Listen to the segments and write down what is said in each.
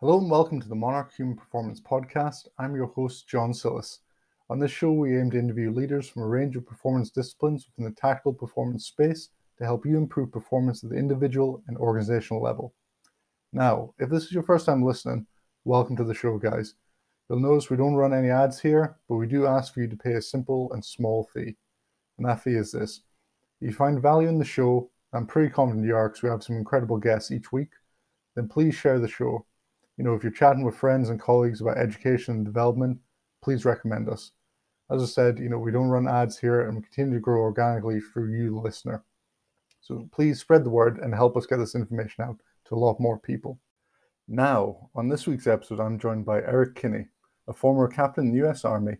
Hello and welcome to the Monarch Human Performance Podcast. I'm your host, John Sillis. On this show, we aim to interview leaders from a range of performance disciplines within the tactical performance space to help you improve performance at the individual and organizational level. Now, if this is your first time listening, welcome to the show, guys. You'll notice we don't run any ads here, but we do ask for you to pay a simple and small fee. And that fee is this. If you find value in the show, I'm pretty confident you are because we have some incredible guests each week, then please share the show. You know, if you're chatting with friends and colleagues about education and development, please recommend us. As I said, you know, we don't run ads here and we continue to grow organically through you, the listener. So please spread the word and help us get this information out to a lot more people. Now, on this week's episode, I'm joined by Eric Kinney, a former captain in the US Army.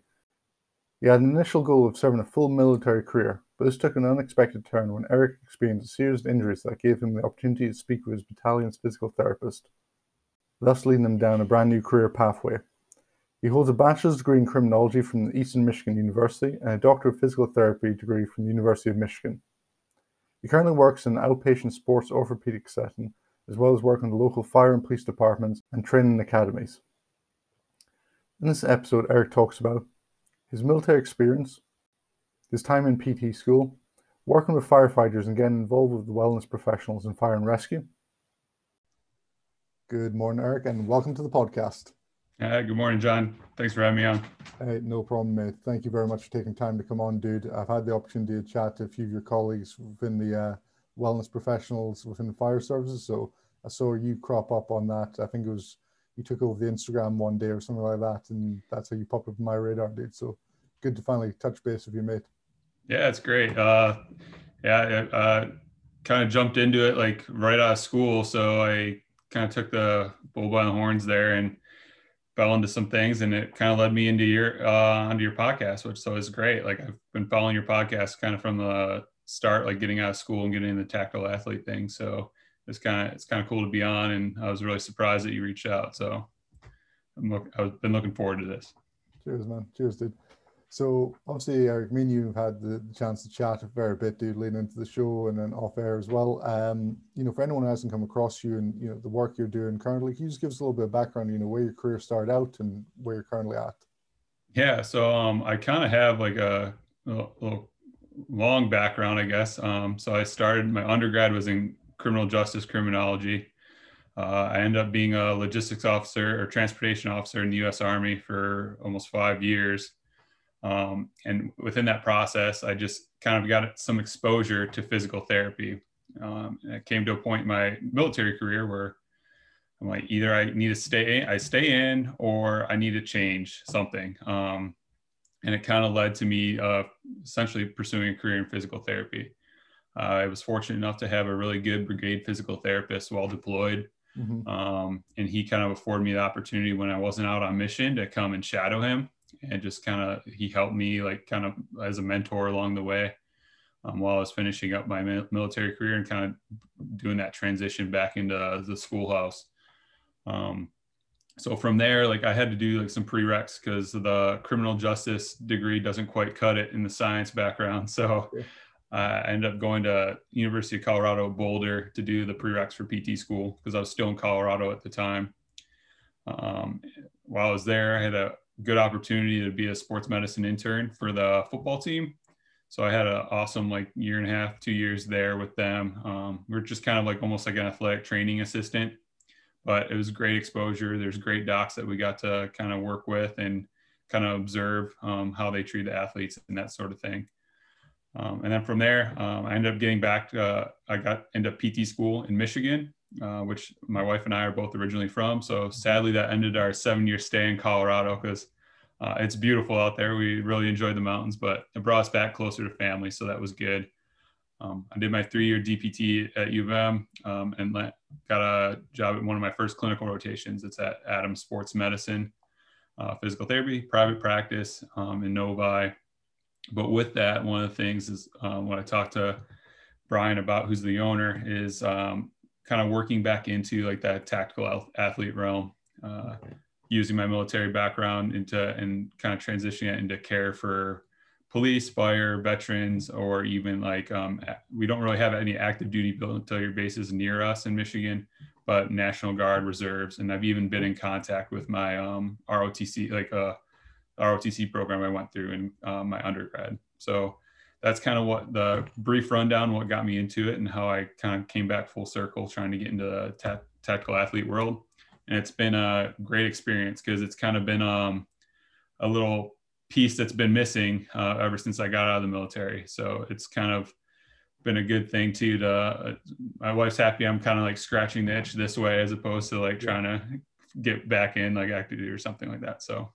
He had an initial goal of serving a full military career, but this took an unexpected turn when Eric experienced a series of injuries that gave him the opportunity to speak with his battalion's physical therapist, thus leading him down a brand new career pathway. He holds a bachelor's degree in criminology from the Eastern Michigan University and a doctor of physical therapy degree from the University of Michigan. He currently works in an outpatient sports orthopedic setting, as well as working with local fire and police departments and training academies. In this episode, Eric talks about his military experience, his time in PT school, working with firefighters and getting involved with the wellness professionals in fire and rescue. Good morning, Eric, and welcome to the podcast. Uh, good morning, John. Thanks for having me on. Hey, no problem, mate. Thank you very much for taking time to come on, dude. I've had the opportunity to chat to a few of your colleagues within the uh, wellness professionals within the fire services. So I saw you crop up on that. I think it was you took over the Instagram one day or something like that, and that's how you popped up my radar, dude. So good to finally touch base with you, mate. Yeah, it's great. Uh, yeah, I uh, kind of jumped into it like right out of school, so I kind of took the bull by the horns there and fell into some things, and it kind of led me into your uh, onto your podcast, which so is great. Like I've been following your podcast kind of from the start, like getting out of school and getting into the tactical athlete thing. So it's kind of it's kind of cool to be on, and I was really surprised that you reached out. So look, I've been looking forward to this. Cheers, man. Cheers, dude. So obviously, Eric, me and you have had the chance to chat a fair bit, dude, leading into the show and then off air as well. Um, you know, for anyone who hasn't come across you and you know the work you're doing currently, can you just give us a little bit of background? You know, where your career started out and where you're currently at. Yeah, so um, I kind of have like a, a little long background, I guess. Um, so I started my undergrad was in criminal justice criminology. Uh, I ended up being a logistics officer or transportation officer in the U.S. Army for almost five years. Um, and within that process, I just kind of got some exposure to physical therapy. Um, it came to a point in my military career where I'm like, either I need to stay, I stay in, or I need to change something. Um, and it kind of led to me uh, essentially pursuing a career in physical therapy. Uh, I was fortunate enough to have a really good brigade physical therapist while deployed. Mm-hmm. Um, and he kind of afforded me the opportunity when I wasn't out on mission to come and shadow him and just kind of he helped me like kind of as a mentor along the way um, while I was finishing up my military career and kind of doing that transition back into the schoolhouse. Um, so from there, like I had to do like some prereqs because the criminal justice degree doesn't quite cut it in the science background. So I ended up going to University of Colorado Boulder to do the prereqs for PT school because I was still in Colorado at the time. Um, while I was there, I had a good opportunity to be a sports medicine intern for the football team. So I had an awesome like year and a half, two years there with them. Um, we are just kind of like almost like an athletic training assistant, but it was great exposure. There's great docs that we got to kind of work with and kind of observe um, how they treat the athletes and that sort of thing. Um, and then from there, um, I ended up getting back. To, uh, I got into PT school in Michigan, uh, which my wife and I are both originally from. So sadly, that ended our seven-year stay in Colorado because uh, it's beautiful out there. We really enjoyed the mountains, but it brought us back closer to family, so that was good. Um, I did my three-year DPT at U of M um, and let, got a job at one of my first clinical rotations. It's at Adams Sports Medicine, uh, physical therapy, private practice um, in Novi. But with that, one of the things is uh, when I talked to Brian about who's the owner is um, kind of working back into like that tactical athlete realm, uh, using my military background into and kind of transitioning it into care for police, fire, veterans, or even like um, we don't really have any active duty military bases near us in Michigan, but National Guard reserves, and I've even been in contact with my um, ROTC, like a uh, ROTC program I went through in uh, my undergrad. So that's kind of what the brief rundown, what got me into it, and how I kind of came back full circle trying to get into the ta- tactical athlete world. And it's been a great experience because it's kind of been um, a little piece that's been missing uh, ever since I got out of the military. So it's kind of been a good thing too. To uh, my wife's happy. I'm kind of like scratching the itch this way as opposed to like trying to get back in like active duty or something like that. So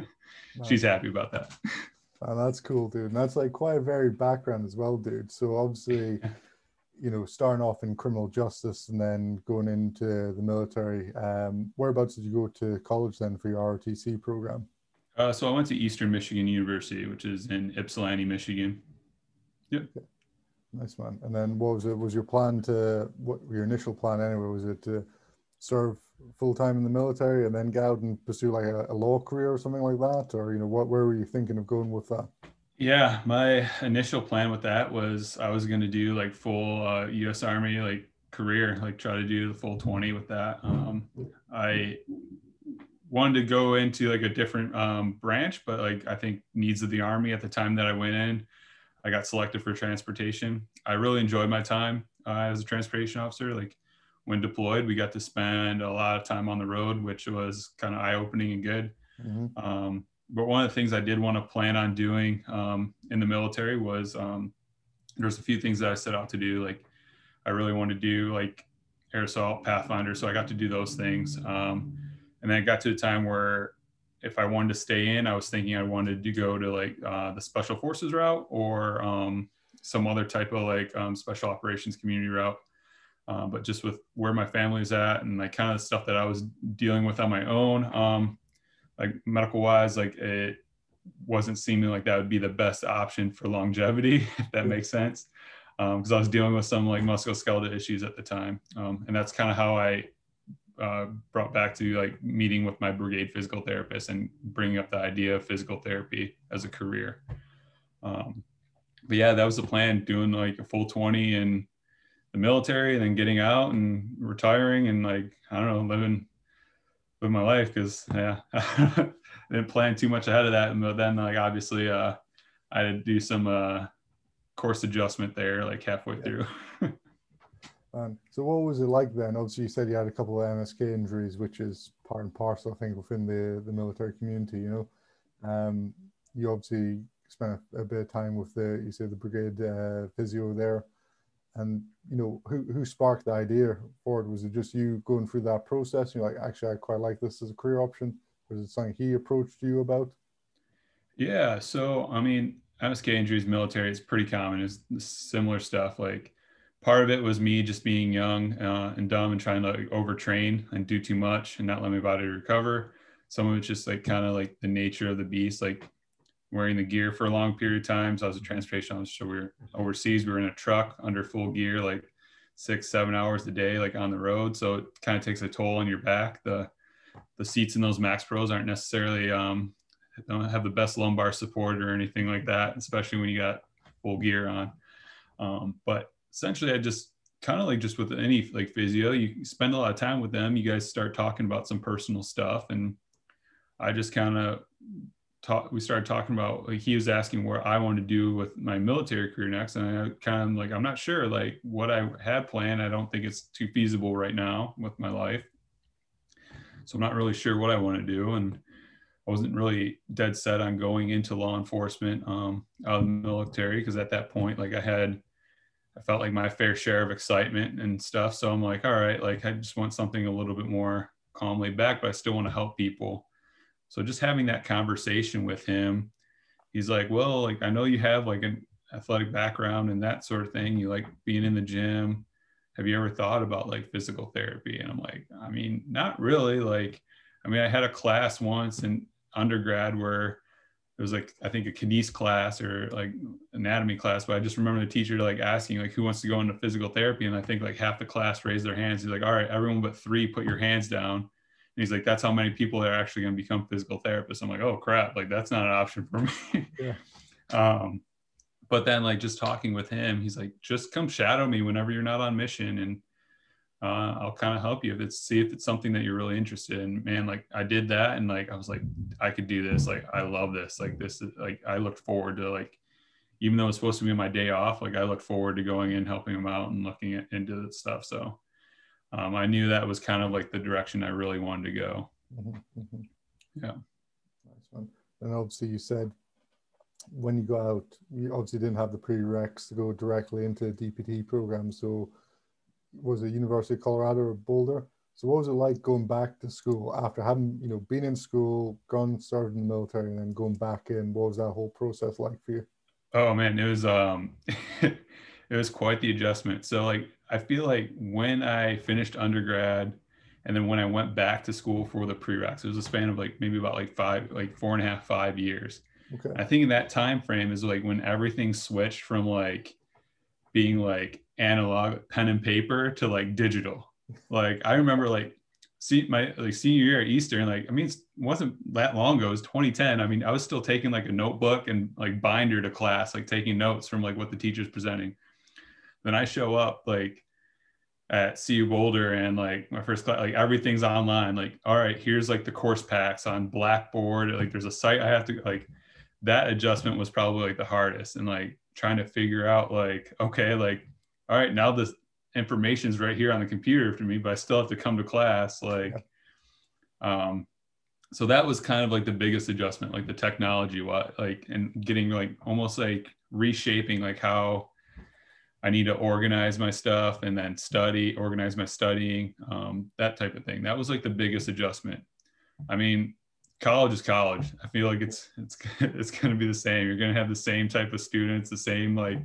she's happy about that. Oh, that's cool, dude. And that's like quite a varied background as well, dude. So obviously, you know, starting off in criminal justice and then going into the military. Um, whereabouts did you go to college then for your ROTC program? Uh, so I went to Eastern Michigan University, which is in Ypsilanti, Michigan. Yep. Okay. Nice man. And then what was it? Was your plan to what your initial plan anyway? Was it to serve full time in the military and then go out and pursue like a, a, law career or something like that? Or you know, what where were you thinking of going with that? Yeah, my initial plan with that was I was going to do like full uh, U.S. Army like career, like try to do the full twenty with that. Um, I wanted to go into like a different um, branch, but like I think needs of the Army at the time that I went in I got selected for transportation. I really enjoyed my time uh, as a transportation officer. Like when deployed, we got to spend a lot of time on the road, which was kind of eye opening and good. Mm-hmm. Um, but one of the things I did want to plan on doing um, in the military was um, there's a few things that I set out to do. Like I really wanted to do like air assault, Pathfinder, so I got to do those things. Um, and then it got to a time where if I wanted to stay in, I was thinking I wanted to go to like uh, the special forces route or um, some other type of like um, special operations community route. Uh, but just with where my family's at and like kind of stuff that I was dealing with on my own, um, like medical wise, like it wasn't seeming like that would be the best option for longevity, if that makes sense. Because um, I was dealing with some like musculoskeletal issues at the time, um, and that's kind of how I uh, brought back to like meeting with my brigade physical therapist and bringing up the idea of physical therapy as a career. Um, but yeah, that was the plan doing like a full 20 in the military and then getting out and retiring and like, I don't know, living, living my life. Cause yeah, I didn't plan too much ahead of that. But then like, obviously, uh, I had to do some, uh, course adjustment there, like halfway yeah. through. Um, so what was it like then? Obviously, you said you had a couple of MSK injuries, which is part and parcel, I think, within the, the military community. You know, um, you obviously spent a, a, bit of time with the you say the brigade uh, physio there, and you know who who sparked the idea for it? Was it just you going through that process? You're like, actually, I quite like this as a career option. Was it something he approached you about? Yeah. So I mean, MSK injuries, military, is pretty common. It's similar stuff like part of it was me just being young uh, and dumb and trying to like, overtrain and do too much and not let my body recover. Some of it's just like kind of like the nature of the beast, like wearing the gear for a long period of time. So I was a transportation officer. We were overseas. We were in a truck under full gear, like six, seven hours a day, like on the road. So it kind of takes a toll on your back. The the seats in those MaxxPros aren't necessarily um, don't have the best lumbar support or anything like that, especially when you got full gear on. Um, but essentially I just kind of like just with any like physio, you spend a lot of time with them. You guys start talking about some personal stuff, and I just kind of talk. We started talking about like he was asking what I wanted to do with my military career next, and I kind of like I'm not sure like what I had planned. I don't think it's too feasible right now with my life, so I'm not really sure what I want to do, and I wasn't really dead set on going into law enforcement um, out of the military because at that point, like I had I felt like my fair share of excitement and stuff. So I'm like, all right, like I just want something a little bit more calmly back, but I still want to help people. So just having that conversation with him, he's like, well, like I know you have like an athletic background and that sort of thing. You like being in the gym. Have you ever thought about like physical therapy? And I'm like, I mean, not really. Like, I mean, I had a class once in undergrad where it was like I think a kines class or like anatomy class, but I just remember the teacher like asking like who wants to go into physical therapy, and I think like half the class raised their hands. He's like, all right, everyone but three, put your hands down. He's like, that's how many people are actually going to become physical therapists. I'm like, oh crap, like that's not an option for me. Yeah. um, but then like just talking with him, he's like, just come shadow me whenever you're not on mission, and uh, I'll kind of help you if it's see if it's something that you're really interested in. Man, like I did that and like I was like, I could do this. Like I love this. Like this is like I looked forward to like even though it's supposed to be my day off, like I look forward to going in, helping them out and looking at, into the stuff. So um, I knew that was kind of like the direction I really wanted to go. Mm-hmm, mm-hmm. Yeah. Nice one. And obviously you said when you go out, you obviously didn't have the prereqs to go directly into a DPT program. So was it University of Colorado or Boulder? So what was it like going back to school after having, you know, been in school, gone, served in the military, and then going back in? What was that whole process like for you? Oh man, it was um it was quite the adjustment. So like I feel like when I finished undergrad and then when I went back to school for the prereqs, it was a span of like maybe about like five, like four and a half, five years. Okay. I think in that time frame is like when everything switched from like being like analog pen and paper to like digital. Like I remember like see my like senior year at Eastern, like I mean it wasn't that long ago, it was 2010. I mean, I was still taking like a notebook and like binder to class, like taking notes from like what the teacher's presenting. Then I show up like at CU Boulder and like my first class, like everything's online. Like, all right, here's like the course packs on Blackboard. Like there's a site I have to like that adjustment was probably like the hardest and like trying to figure out like, okay, like, all right, now this information's right here on the computer for me, but I still have to come to class. Like, um, so that was kind of like the biggest adjustment, like the technology, what like, and getting like almost like reshaping like how I need to organize my stuff and then study, organize my studying, um, that type of thing. That was like the biggest adjustment. I mean, college is college. I feel like it's it's it's going to be the same. You're going to have the same type of students, the same like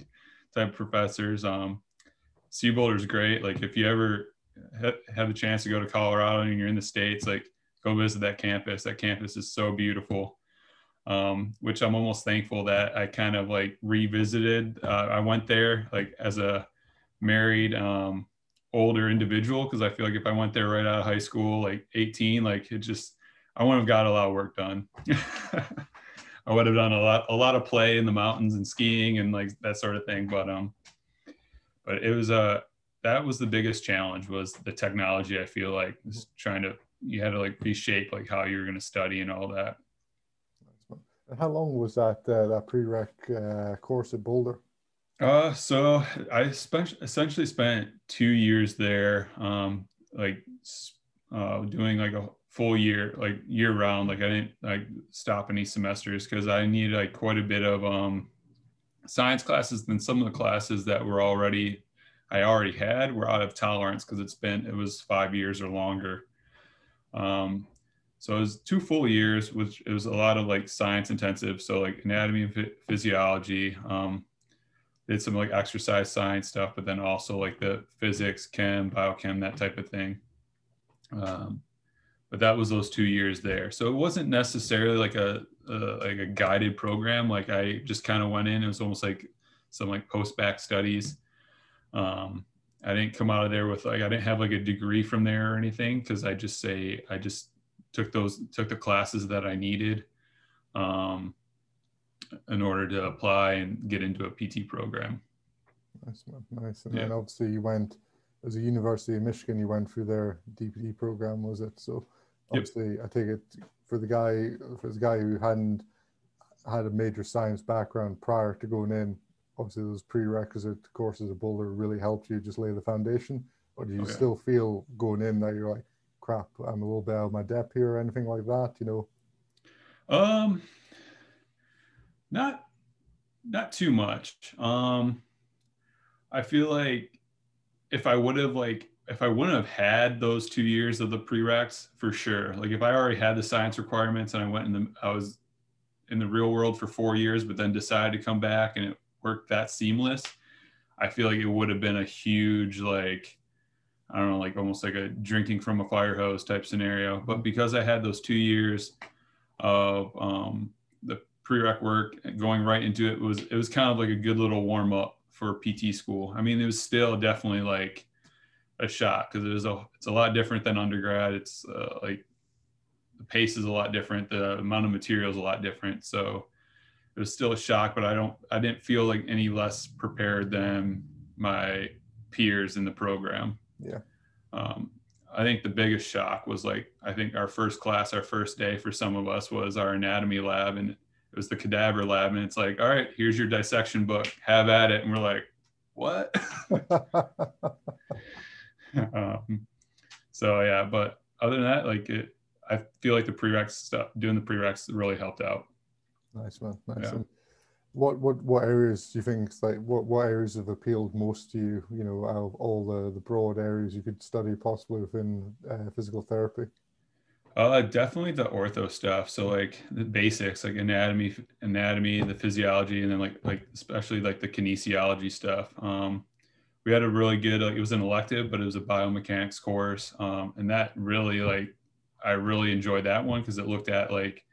type of professors. Um, CU Boulder is great. Like if you ever ha- have the chance to go to Colorado and you're in the states, like go visit that campus. That campus is so beautiful. Um, which I'm almost thankful that I kind of like revisited. Uh, I went there like as a married um, older individual because I feel like if I went there right out of high school, like 18, like it just I wouldn't have got a lot of work done. I would have done a lot a lot of play in the mountains and skiing and like that sort of thing. But um, but it was a uh, that was the biggest challenge was the technology. I feel like was trying to you had to like reshape like how you were going to study and all that. How long was that uh, that prereq uh, course at Boulder? Uh, so I spent essentially spent two years there, um, like uh, doing like a full year, like year round. Like I didn't like stop any semesters because I needed like quite a bit of um, science classes. Then some of the classes that were already I already had were out of tolerance because it's been it was five years or longer. Um, so it was two full years, which it was a lot of like science intensive. So like anatomy and physiology. Um, did some like exercise science stuff, but then also like the physics, chem, biochem, that type of thing. Um, but that was those two years there. So it wasn't necessarily like a, a like a guided program. Like I just kind of went in. It was almost like some like post bac studies. Um, I didn't come out of there with like I didn't have like a degree from there or anything because I just say I just took those took the classes that I needed um, in order to apply and get into a PT program. Nice, nice. And yeah. then obviously you went as a University of Michigan. You went through their DPT program, was it? So obviously, yep. I take it for the guy for the guy who hadn't had a major science background prior to going in. Obviously, those prerequisite courses at Boulder really helped you just lay the foundation. Or do you oh, still feel going in that you're like, crap, I'm a little bit out of my depth here or anything like that? You know. Um. Not, not too much. Um. I feel like if I would have like if I wouldn't have had those two years of the prereqs, for sure. Like if I already had the science requirements and I went in the, I was in the real world for four years, but then decided to come back and it worked that seamless. I feel like it would have been a huge like, I don't know, like almost like a drinking from a fire hose type scenario. But because I had those two years of um, the prereq work going right into it was it was kind of like a good little warm up for PT school. I mean, it was still definitely like a shot because it was a it's a lot different than undergrad. It's uh, like the pace is a lot different, the amount of material is a lot different. So it was still a shock, but I don't I didn't feel like any less prepared than my peers in the program. Yeah. um, I think the biggest shock was like I think our first class, our first day for some of us was our anatomy lab, and it was the cadaver lab, and it's like, all right, here's your dissection book, have at it, and we're like, what? um, so yeah, but other than that, like it, I feel like the prereqs stuff, doing the prereqs really helped out. Nice man, nice. Yeah. What what what areas do you think like what what areas have appealed most to you? You know, out of all the the broad areas you could study possibly within uh, physical therapy. Uh, definitely the ortho stuff. So like the basics, like anatomy, anatomy, the physiology, and then like like especially like the kinesiology stuff. Um, we had a really good like it was an elective, but it was a biomechanics course, um, and that really like I really enjoyed that one because it looked at like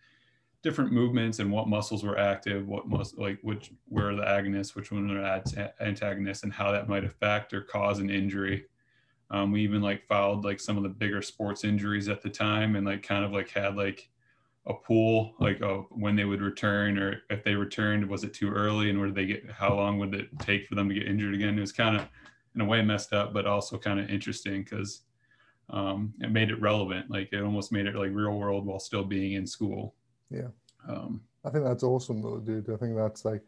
different movements and what muscles were active, what must like which were the agonists, which one are antagonists, and how that might affect or cause an injury. Um, we even like followed like some of the bigger sports injuries at the time, and like kind of like had like a pool like oh, when they would return or if they returned was it too early and where did they get how long would it take for them to get injured again it was kind of in a way messed up but also kind of interesting because um, it made it relevant like it almost made it like real world while still being in school yeah um, i think that's awesome though dude i think that's like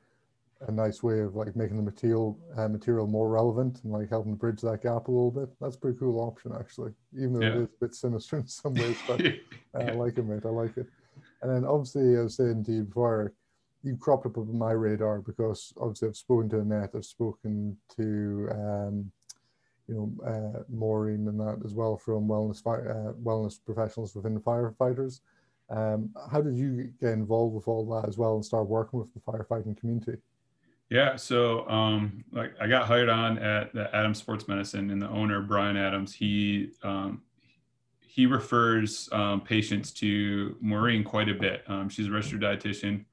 a nice way of like making the material uh, material more relevant and like helping bridge that gap a little bit. That's a pretty cool option actually, even though yeah. it is a bit sinister in some ways. But uh, yeah. I like it, mate. I like it. And then obviously, I was saying to you before, you cropped up on my radar because obviously I've spoken to Annette, I've spoken to um, you know uh, Maureen and that as well from wellness uh, wellness professionals within firefighters. Um, how did you get involved with all that as well and start working with the firefighting community? Yeah, so um, like I got hired on at the Adams Sports Medicine, and the owner Brian Adams, he um, he refers um, patients to Maureen quite a bit. Um, she's a registered dietitian.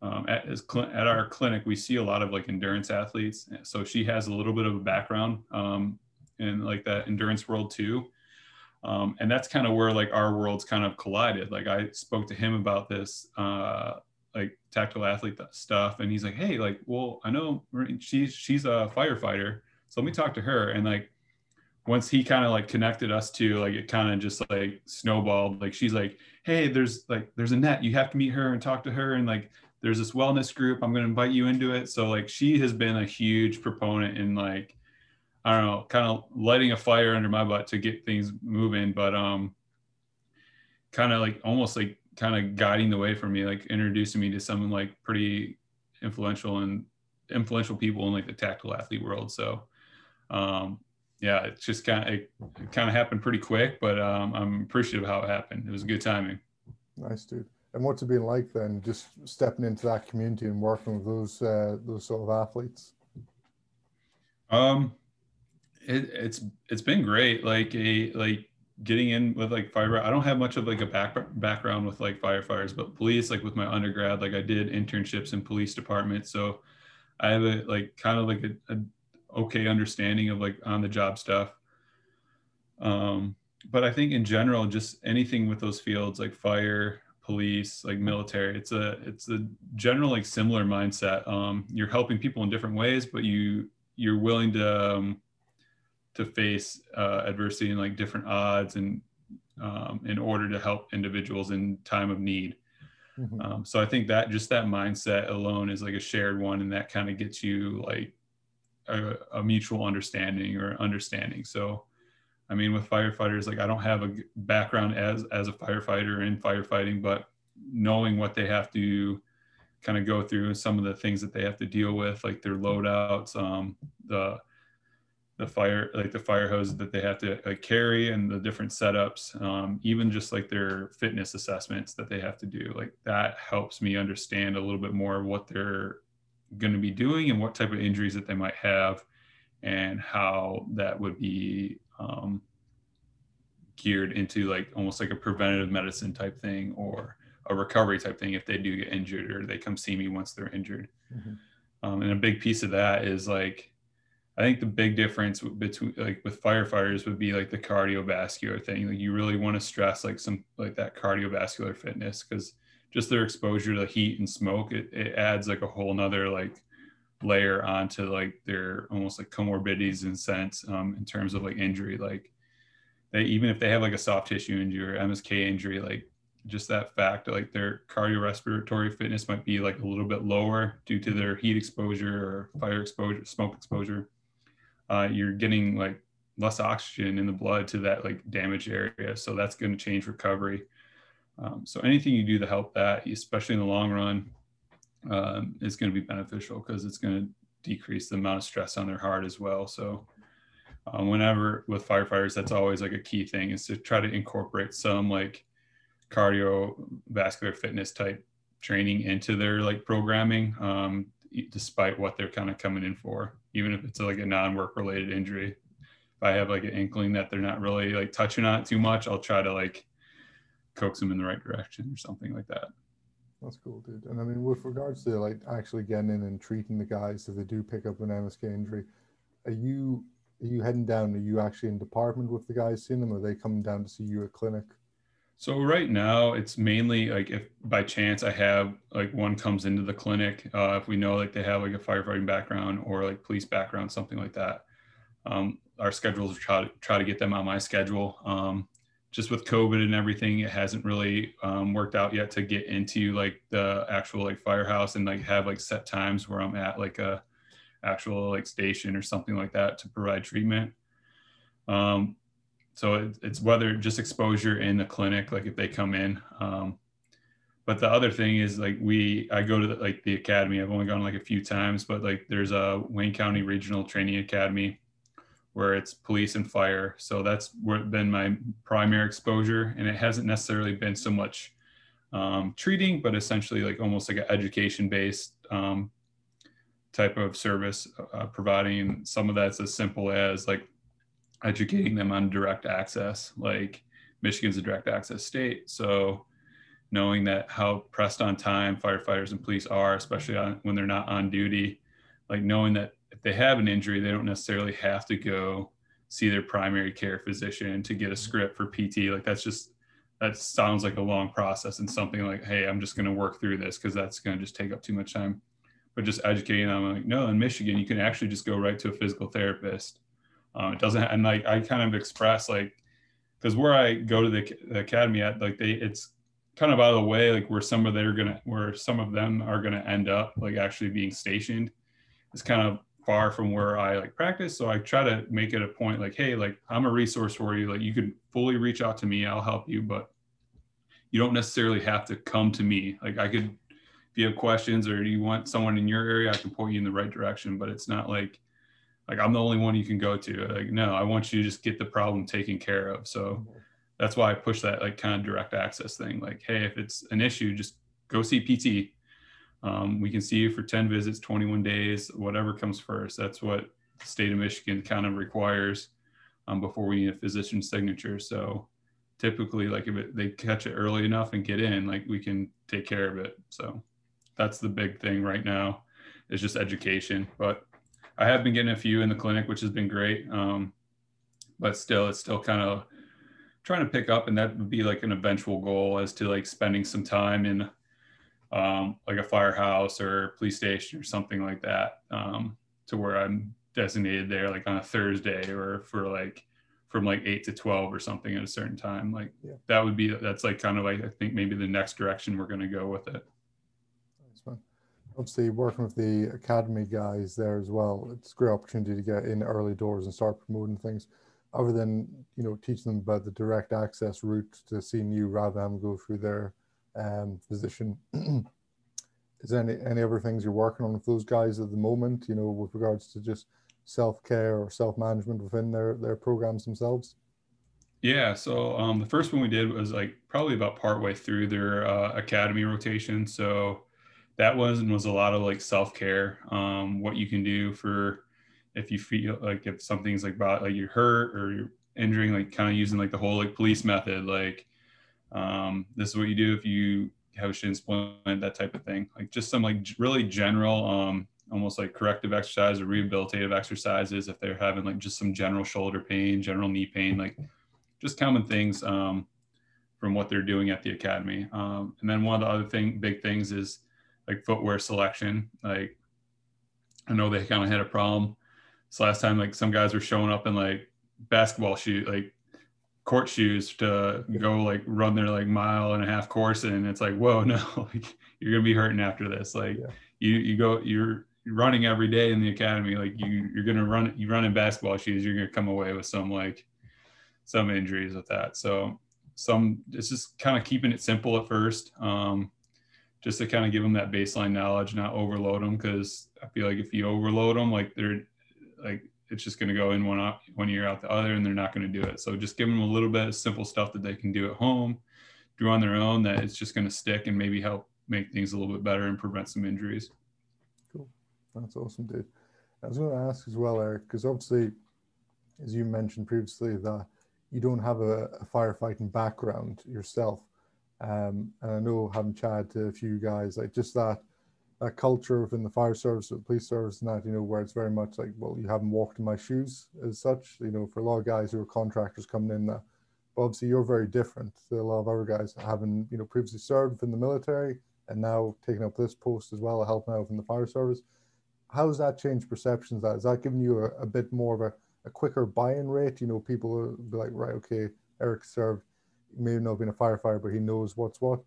Um, at, at our clinic, we see a lot of like endurance athletes. So she has a little bit of a background in like that endurance world too. Um, and that's kind of where like our worlds kind of collided. Like I spoke to him about this, uh, like tactical athlete stuff, and he's like, "Hey, like, well, I know she's she's a firefighter, so let me talk to her." And like, once he kind of like connected us to like it kind of just like snowballed like she's like hey there's like there's Annette you have to meet her and talk to her and like there's this wellness group i'm going to invite you into it so like she has been a huge proponent in like i don't know kind of lighting a fire under my butt to get things moving but um kind of like almost like kind of guiding the way for me like introducing me to some like pretty influential and influential people in like the tactical athlete world so um yeah, it's just kind of it kind of happened pretty quick, but um, I'm appreciative of how it happened. It was good timing. Nice, dude. And what's it been like then, just stepping into that community and working with those uh, those sort of athletes? Um, it, it's it's been great. Like a like getting in with like fire. I don't have much of like a back, background with like firefighters, but police. Like with my undergrad, like I did internships in police departments, so I have a like kind of like a, a okay understanding of like on the job stuff. Um, but I think in general, just anything with those fields like fire, police, like military, it's a it's a general like similar mindset. Um, you're helping people in different ways, but you you're willing to um, to face uh, adversity and like different odds and um, in order to help individuals in time of need. Mm-hmm. Um, so I think that just that mindset alone is like a shared one, and that kind of gets you like a, a mutual understanding or understanding. So, I mean, with firefighters, like I don't have a background as as a firefighter in firefighting, but knowing what they have to kind of go through and some of the things that they have to deal with, like their loadouts, um, the the fire like the fire hose that they have to uh, carry and the different setups um, even just like their fitness assessments that they have to do like that helps me understand a little bit more of what they're going to be doing and what type of injuries that they might have and how that would be um, geared into like almost like a preventative medicine type thing or a recovery type thing if they do get injured or they come see me once they're injured. Mm-hmm. Um, and a big piece of that is like, I think the big difference between like with firefighters would be like the cardiovascular thing. Like you really want to stress like some like that cardiovascular fitness because just their exposure to heat and smoke, it, it adds like a whole nother like layer onto like their almost like comorbidities in sense um, in terms of like injury. Like they even if they have like a soft tissue injury or MSK injury, like just that fact, like their cardiorespiratory fitness might be like a little bit lower due to their heat exposure or fire exposure, smoke exposure. Uh, you're getting like less oxygen in the blood to that like damaged area, so that's going to change recovery. Um, so anything you do to help that, especially in the long run, um, is going to be beneficial because it's going to decrease the amount of stress on their heart as well. So um, whenever with firefighters, that's always like a key thing is to try to incorporate some like cardiovascular fitness type training into their like programming, um, despite what they're kind of coming in for, even if it's like a non-work related injury. If I have like an inkling that they're not really like touching on it too much, I'll try to like coax them in the right direction or something like that. That's cool, dude. And I mean, with regards to like actually getting in and treating the guys if they do pick up an MSK injury, are you are you heading down? Are you actually in department with the guys seeing them? Or are they coming down to see you at clinic? So right now it's mainly like if by chance I have like one comes into the clinic, uh, if we know like they have like a firefighting background or like police background, something like that. Um, our schedules try to try to get them on my schedule. Um, just with COVID and everything, it hasn't really um, worked out yet to get into like the actual like firehouse and like have like set times where I'm at like a actual like station or something like that to provide treatment. Um, so it, it's whether just exposure in the clinic, like if they come in. Um, but the other thing is like we, I go to the, like the academy. I've only gone like a few times, but like there's a Wayne County Regional Training Academy where it's police and fire. So that's where been my primary exposure, and it hasn't necessarily been so much um, treating, but essentially like almost like an education based um, type of service, uh, providing some of that's as simple as like educating them on direct access. Like Michigan's a direct access state, so knowing that how pressed on time firefighters and police are, especially on, when they're not on duty, like knowing that if they have an injury, they don't necessarily have to go see their primary care physician to get a mm-hmm. script for PT. Like that's just that sounds like a long process and something like, hey, I'm just going to work through this because that's going to just take up too much time. But just educating them, like, no, in Michigan, you can actually just go right to a physical therapist um, it doesn't, and like I kind of express like, because where I go to the, the, academy at, like they, it's kind of out of the way, like where some of they're gonna, where some of them are gonna end up, like actually being stationed, is kind of far from where I like practice. So I try to make it a point, like, hey, like I'm a resource for you. Like you can fully reach out to me, I'll help you, but you don't necessarily have to come to me. Like I could, if you have questions or you want someone in your area, I can point you in the right direction. But it's not like like I'm the only one you can go to. Like, no, I want you to just get the problem taken care of. So that's why I push that like kind of direct access thing. Like, hey, if it's an issue, just go see PT. Um, we can see you for 10 visits, 21 days, whatever comes first. That's what the state of Michigan kind of requires um, before we need a physician signature. So typically, like if it, they catch it early enough and get in, like we can take care of it. So that's the big thing right now is just education. But I have been getting a few in the clinic, which has been great. Um, but still, it's still kind of trying to pick up, and that would be like an eventual goal as to like spending some time in um, like a firehouse or police station or something like that, um, to where I'm designated there, like on a Thursday or for like from like eight to twelve or something at a certain time. Like yeah. that would be that's like kind of like I think maybe the next direction we're going to go with it obviously working with the academy guys there as well it's a great opportunity to get in early doors and start promoting things other than you know teaching them about the direct access route to seeing you rather than go through their um, physician is there any, any other things you're working on with those guys at the moment you know with regards to just self-care or self-management within their their programs themselves? Yeah so um, the first one we did was like probably about partway through their uh, academy rotation. So that was and was a lot of like self-care um, what you can do for if you feel like if something's like about like you're hurt or you're injuring like kind of using like the whole like POLICE method like um, this is what you do if you have a shin splint that type of thing. Like just some like really general um, almost like corrective exercise or rehabilitative exercises if they're having like just some general shoulder pain general knee pain like just common things um, from what they're doing at the academy. Um, and then one of the other thing big things is like footwear selection. Like I know they kind of had a problem. So last time, like some guys were showing up in like basketball shoes, like court shoes to go like run their like mile and a half course and it's like whoa no like you're gonna be hurting after this like yeah. you you go you're running every day in the academy like you you're gonna run you run in basketball shoes you're gonna come away with some like some injuries with that so some it's just kind of keeping it simple at first um just to kind of give them that baseline knowledge not overload them because i feel like if you overload them like they're like it's just going to go in one up one ear out the other and they're not going to do it. So just give them a little bit of simple stuff that they can do at home do on their own that it's just going to stick and maybe help make things a little bit better and prevent some injuries. Cool. That's awesome dude. I was going to ask as well eric because obviously as you mentioned previously that you don't have a, a firefighting background yourself um, and i know having chatted to a few guys like just that that culture within the fire service the police service and that, you know, where it's very much like, well, you haven't walked in my shoes as such, you know, for a lot of guys who are contractors coming in that. But obviously you're very different to a lot of other guys having, you know, previously served in the military and now taking up this post as well, helping out in the fire service. How has that changed perceptions? That is that giving you a, a bit more of a, a quicker buy-in rate? You know, people will be like, right, okay, Eric served, may not have been a firefighter, but he knows what's what.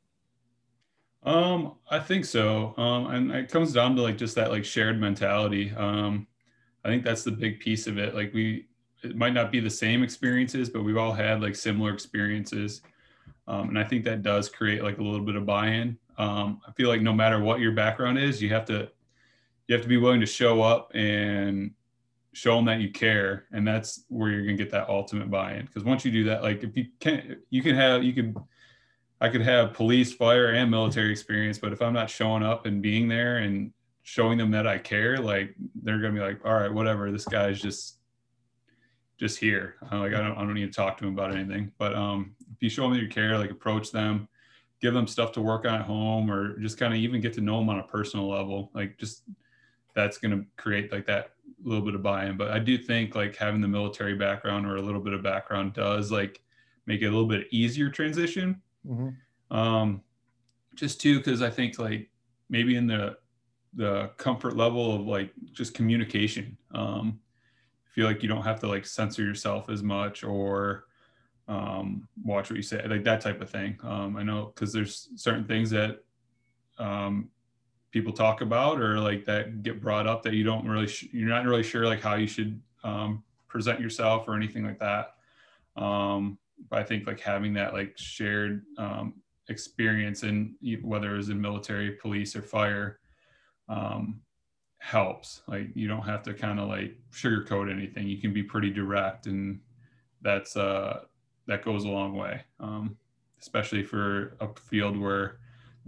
Um, I think so. Um, and it comes down to like just that like shared mentality. Um, I think that's the big piece of it. Like we, it might not be the same experiences, but we've all had like similar experiences. Um, and I think that does create like a little bit of buy-in. Um, I feel like no matter what your background is, you have to, you have to be willing to show up and show them that you care. And that's where you're going to get that ultimate buy-in. Cause once you do that, like if you can't, you can have, you can, I could have police, fire, and military experience, but if I'm not showing up and being there and showing them that I care, like they're gonna be like, all right, whatever, this guy's just just here. I'm like I don't I don't need to talk to him about anything. But um, if you show them that you care, like approach them, give them stuff to work on at home, or just kind of even get to know them on a personal level, like just that's gonna create like that little bit of buy-in. But I do think like having the military background or a little bit of background does like make it a little bit easier transition Mm-hmm. Um, just too, because I think like maybe in the the comfort level of like just communication. Um, feel like you don't have to like censor yourself as much or um, watch what you say, like that type of thing. Um, I know because there's certain things that um, people talk about or like that get brought up that you don't really, sh- you're not really sure like how you should um, present yourself or anything like that. Um, but I think like having that like shared um, experience in whether it's in military, police, or fire um, helps. Like you don't have to kind of like sugarcoat anything. You can be pretty direct, and that's uh, that goes a long way, um, especially for a field where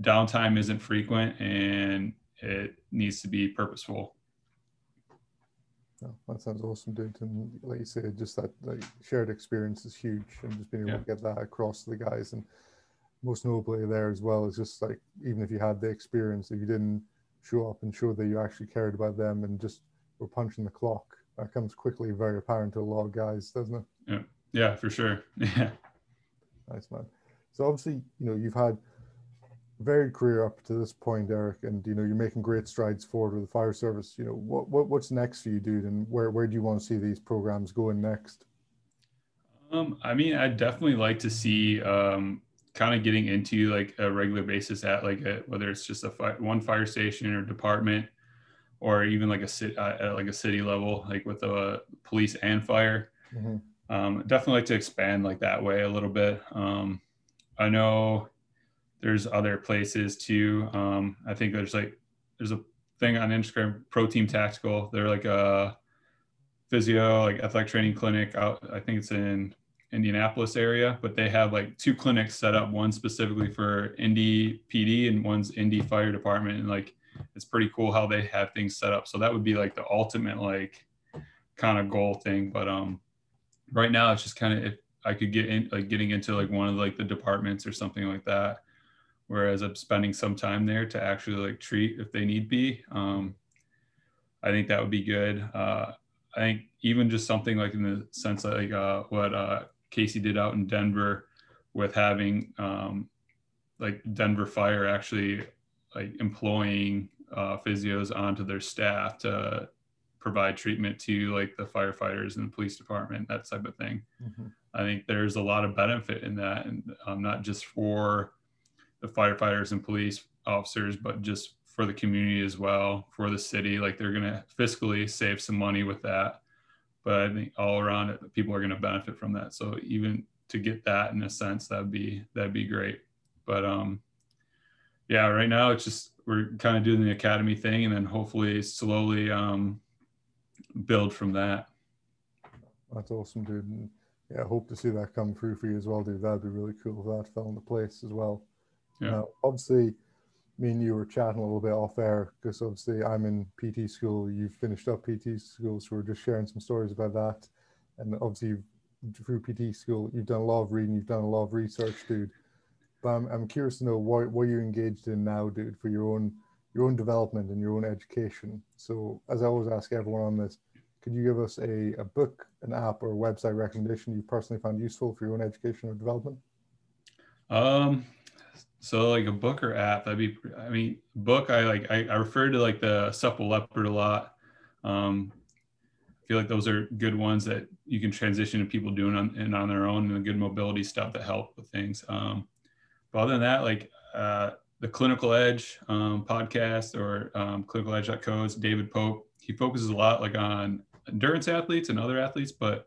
downtime isn't frequent and it needs to be purposeful. Oh, that sounds awesome, dude. And like you said, just that like shared experience is huge, and just being able yeah. to get that across to the guys, and most notably there as well is just like even if you had the experience, if you didn't show up and show that you actually cared about them and just were punching the clock, that comes quickly very apparent to a lot of guys, doesn't it? Yeah, yeah, for sure. Yeah. Nice man. So obviously, you know, you've had varied career up to this point, Eric, and you know you're making great strides forward with the fire service. You know what, what what's next for you, dude, and where where do you want to see these programs going next? Um, I mean, I'd definitely like to see um, kind of getting into like a regular basis at like a, whether it's just a fi- one fire station or department, or even like a city uh, at like a city level, like with the police and fire. Mm-hmm. Um, definitely like to expand like that way a little bit. Um, I know there's other places too. Um, I think there's like there's a thing on Instagram, Pro Team Tactical. They're like a physio, like athletic training clinic out. I think it's in Indianapolis area, but they have like two clinics set up. One specifically for Indy PD and one's Indy Fire Department, and like it's pretty cool how they have things set up. So that would be like the ultimate like kind of goal thing. But um, right now it's just kind of if I could get in like getting into like one of like the departments or something like that whereas I'm spending some time there to actually like treat if they need be. Um, I think that would be good. Uh, I think even just something like in the sense like uh, what uh, Casey did out in Denver with having um, like Denver Fire actually like employing uh, physios onto their staff to provide treatment to like the firefighters and the police department, that type of thing. Mm-hmm. I think there's a lot of benefit in that, and um, not just for the firefighters and police officers, but just for the community as well, for the city. Like they're going to fiscally save some money with that, but I think all around it, people are going to benefit from that. So even to get that in a sense, that'd be that'd be great. But um, yeah, right now it's just we're kind of doing the academy thing, and then hopefully slowly um, build from that. That's awesome, dude. And yeah, I hope to see that come through for you as well, dude. That'd be really cool if that fell into place as well. Yeah. Now, obviously, me and you were chatting a little bit off air because obviously I'm in PT school. You've finished up PT school, so we're just sharing some stories about that. And obviously, through PT school, you've done a lot of reading, you've done a lot of research, dude. But I'm, I'm curious to know what what you're engaged in now, dude, for your own your own development and your own education. So, as I always ask everyone on this, could you give us a, a book, an app, or a website recommendation you personally found useful for your own education or development? Um, so like a book or app, that'd be. I mean, book. I like. I, I refer to like the Supple Leopard a lot. Um, I feel like those are good ones that you can transition to people doing on and on their own and the good mobility stuff that help with things. Um, but other than that, like uh, the Clinical Edge um, podcast or um, Clinical Edge Codes, David Pope, he focuses a lot like on endurance athletes and other athletes, but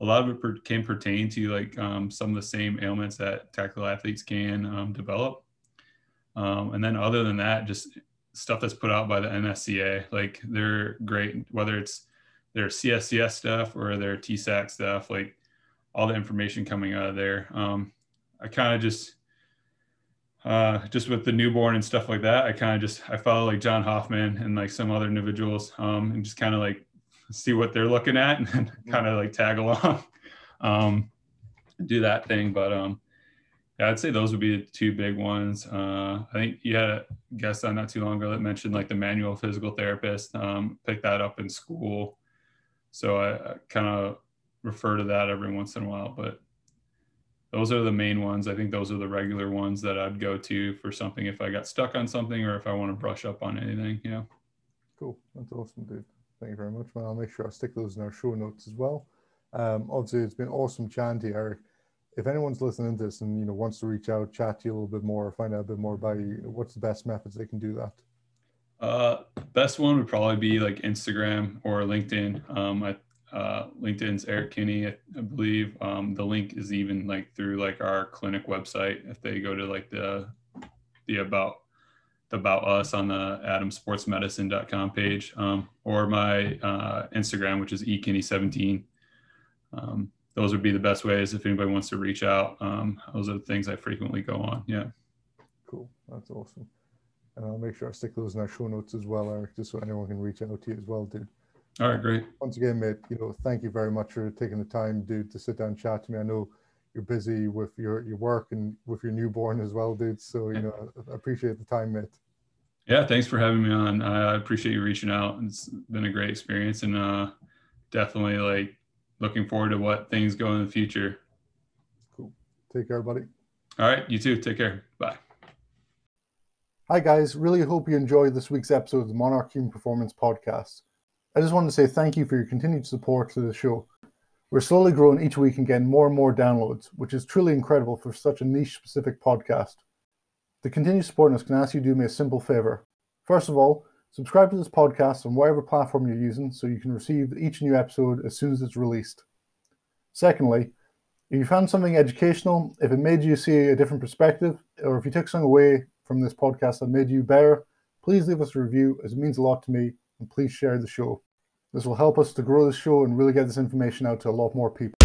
a lot of it per, can pertain to like um, some of the same ailments that tactical athletes can um, develop. Um, and then other than that, just stuff that's put out by the NSCA, like they're great, whether it's their CSCS stuff or their TSAC stuff, like all the information coming out of there. Um, I kind of just, uh, just with the newborn and stuff like that, I kind of just, I follow like John Hoffman and like some other individuals um, and just kind of like see what they're looking at and then kind of like tag along, um, do that thing. But um, yeah, I'd say those would be the two big ones. Uh, I think you had a guest on not too long ago that mentioned like the manual physical therapist. Um, picked that up in school, so I, I kind of refer to that every once in a while. But those are the main ones. I think those are the regular ones that I'd go to for something if I got stuck on something or if I want to brush up on anything. Yeah. Cool. That's awesome, dude. Thank you very much, man. I'll make sure I stick those in our show notes as well. Um, obviously, it's been awesome chatting Eric. If anyone's listening to this and you know wants to reach out, chat to you a little bit more, find out a bit more about you, what's the best methods they can do that? Uh, best one would probably be like Instagram or LinkedIn. Um, I, uh, LinkedIn's Eric Kinney, I, I believe. Um, the link is even like through like our clinic website. If they go to like the the about about us on the adamsportsmedicine.com page um, or my uh, Instagram, which is ekinney17. Um, those would be the best ways if anybody wants to reach out. Um, those are the things I frequently go on. Yeah. Cool. That's awesome. And I'll make sure I stick those in our show notes as well, Eric, just so anyone can reach out to you as well, dude. All right, great. Once again, mate, you know, thank you very much for taking the time, dude, to sit down and chat to me. I know you're busy with your, your work and with your newborn as well, dude. So, you know, I appreciate the time, mate. Yeah, thanks for having me on. I appreciate you reaching out. It's been a great experience and uh, definitely like looking forward to what things go in the future. Cool. Take care, buddy. All right, you too. Take care. Bye. Hi, guys. Really hope you enjoyed this week's episode of the Monarch Human Performance Podcast. I just wanted to say thank you for your continued support to the show. We're slowly growing each week and getting more and more downloads, which is truly incredible for such a niche specific podcast. To continue supporting us, can I ask you to do me a simple favor? First of all, subscribe to this podcast on whatever platform you're using so you can receive each new episode as soon as it's released. Secondly, if you found something educational, if it made you see a different perspective, or if you took something away from this podcast that made you better, please leave us a review as it means a lot to me and please share the show. This will help us to grow the show and really get this information out to a lot more people.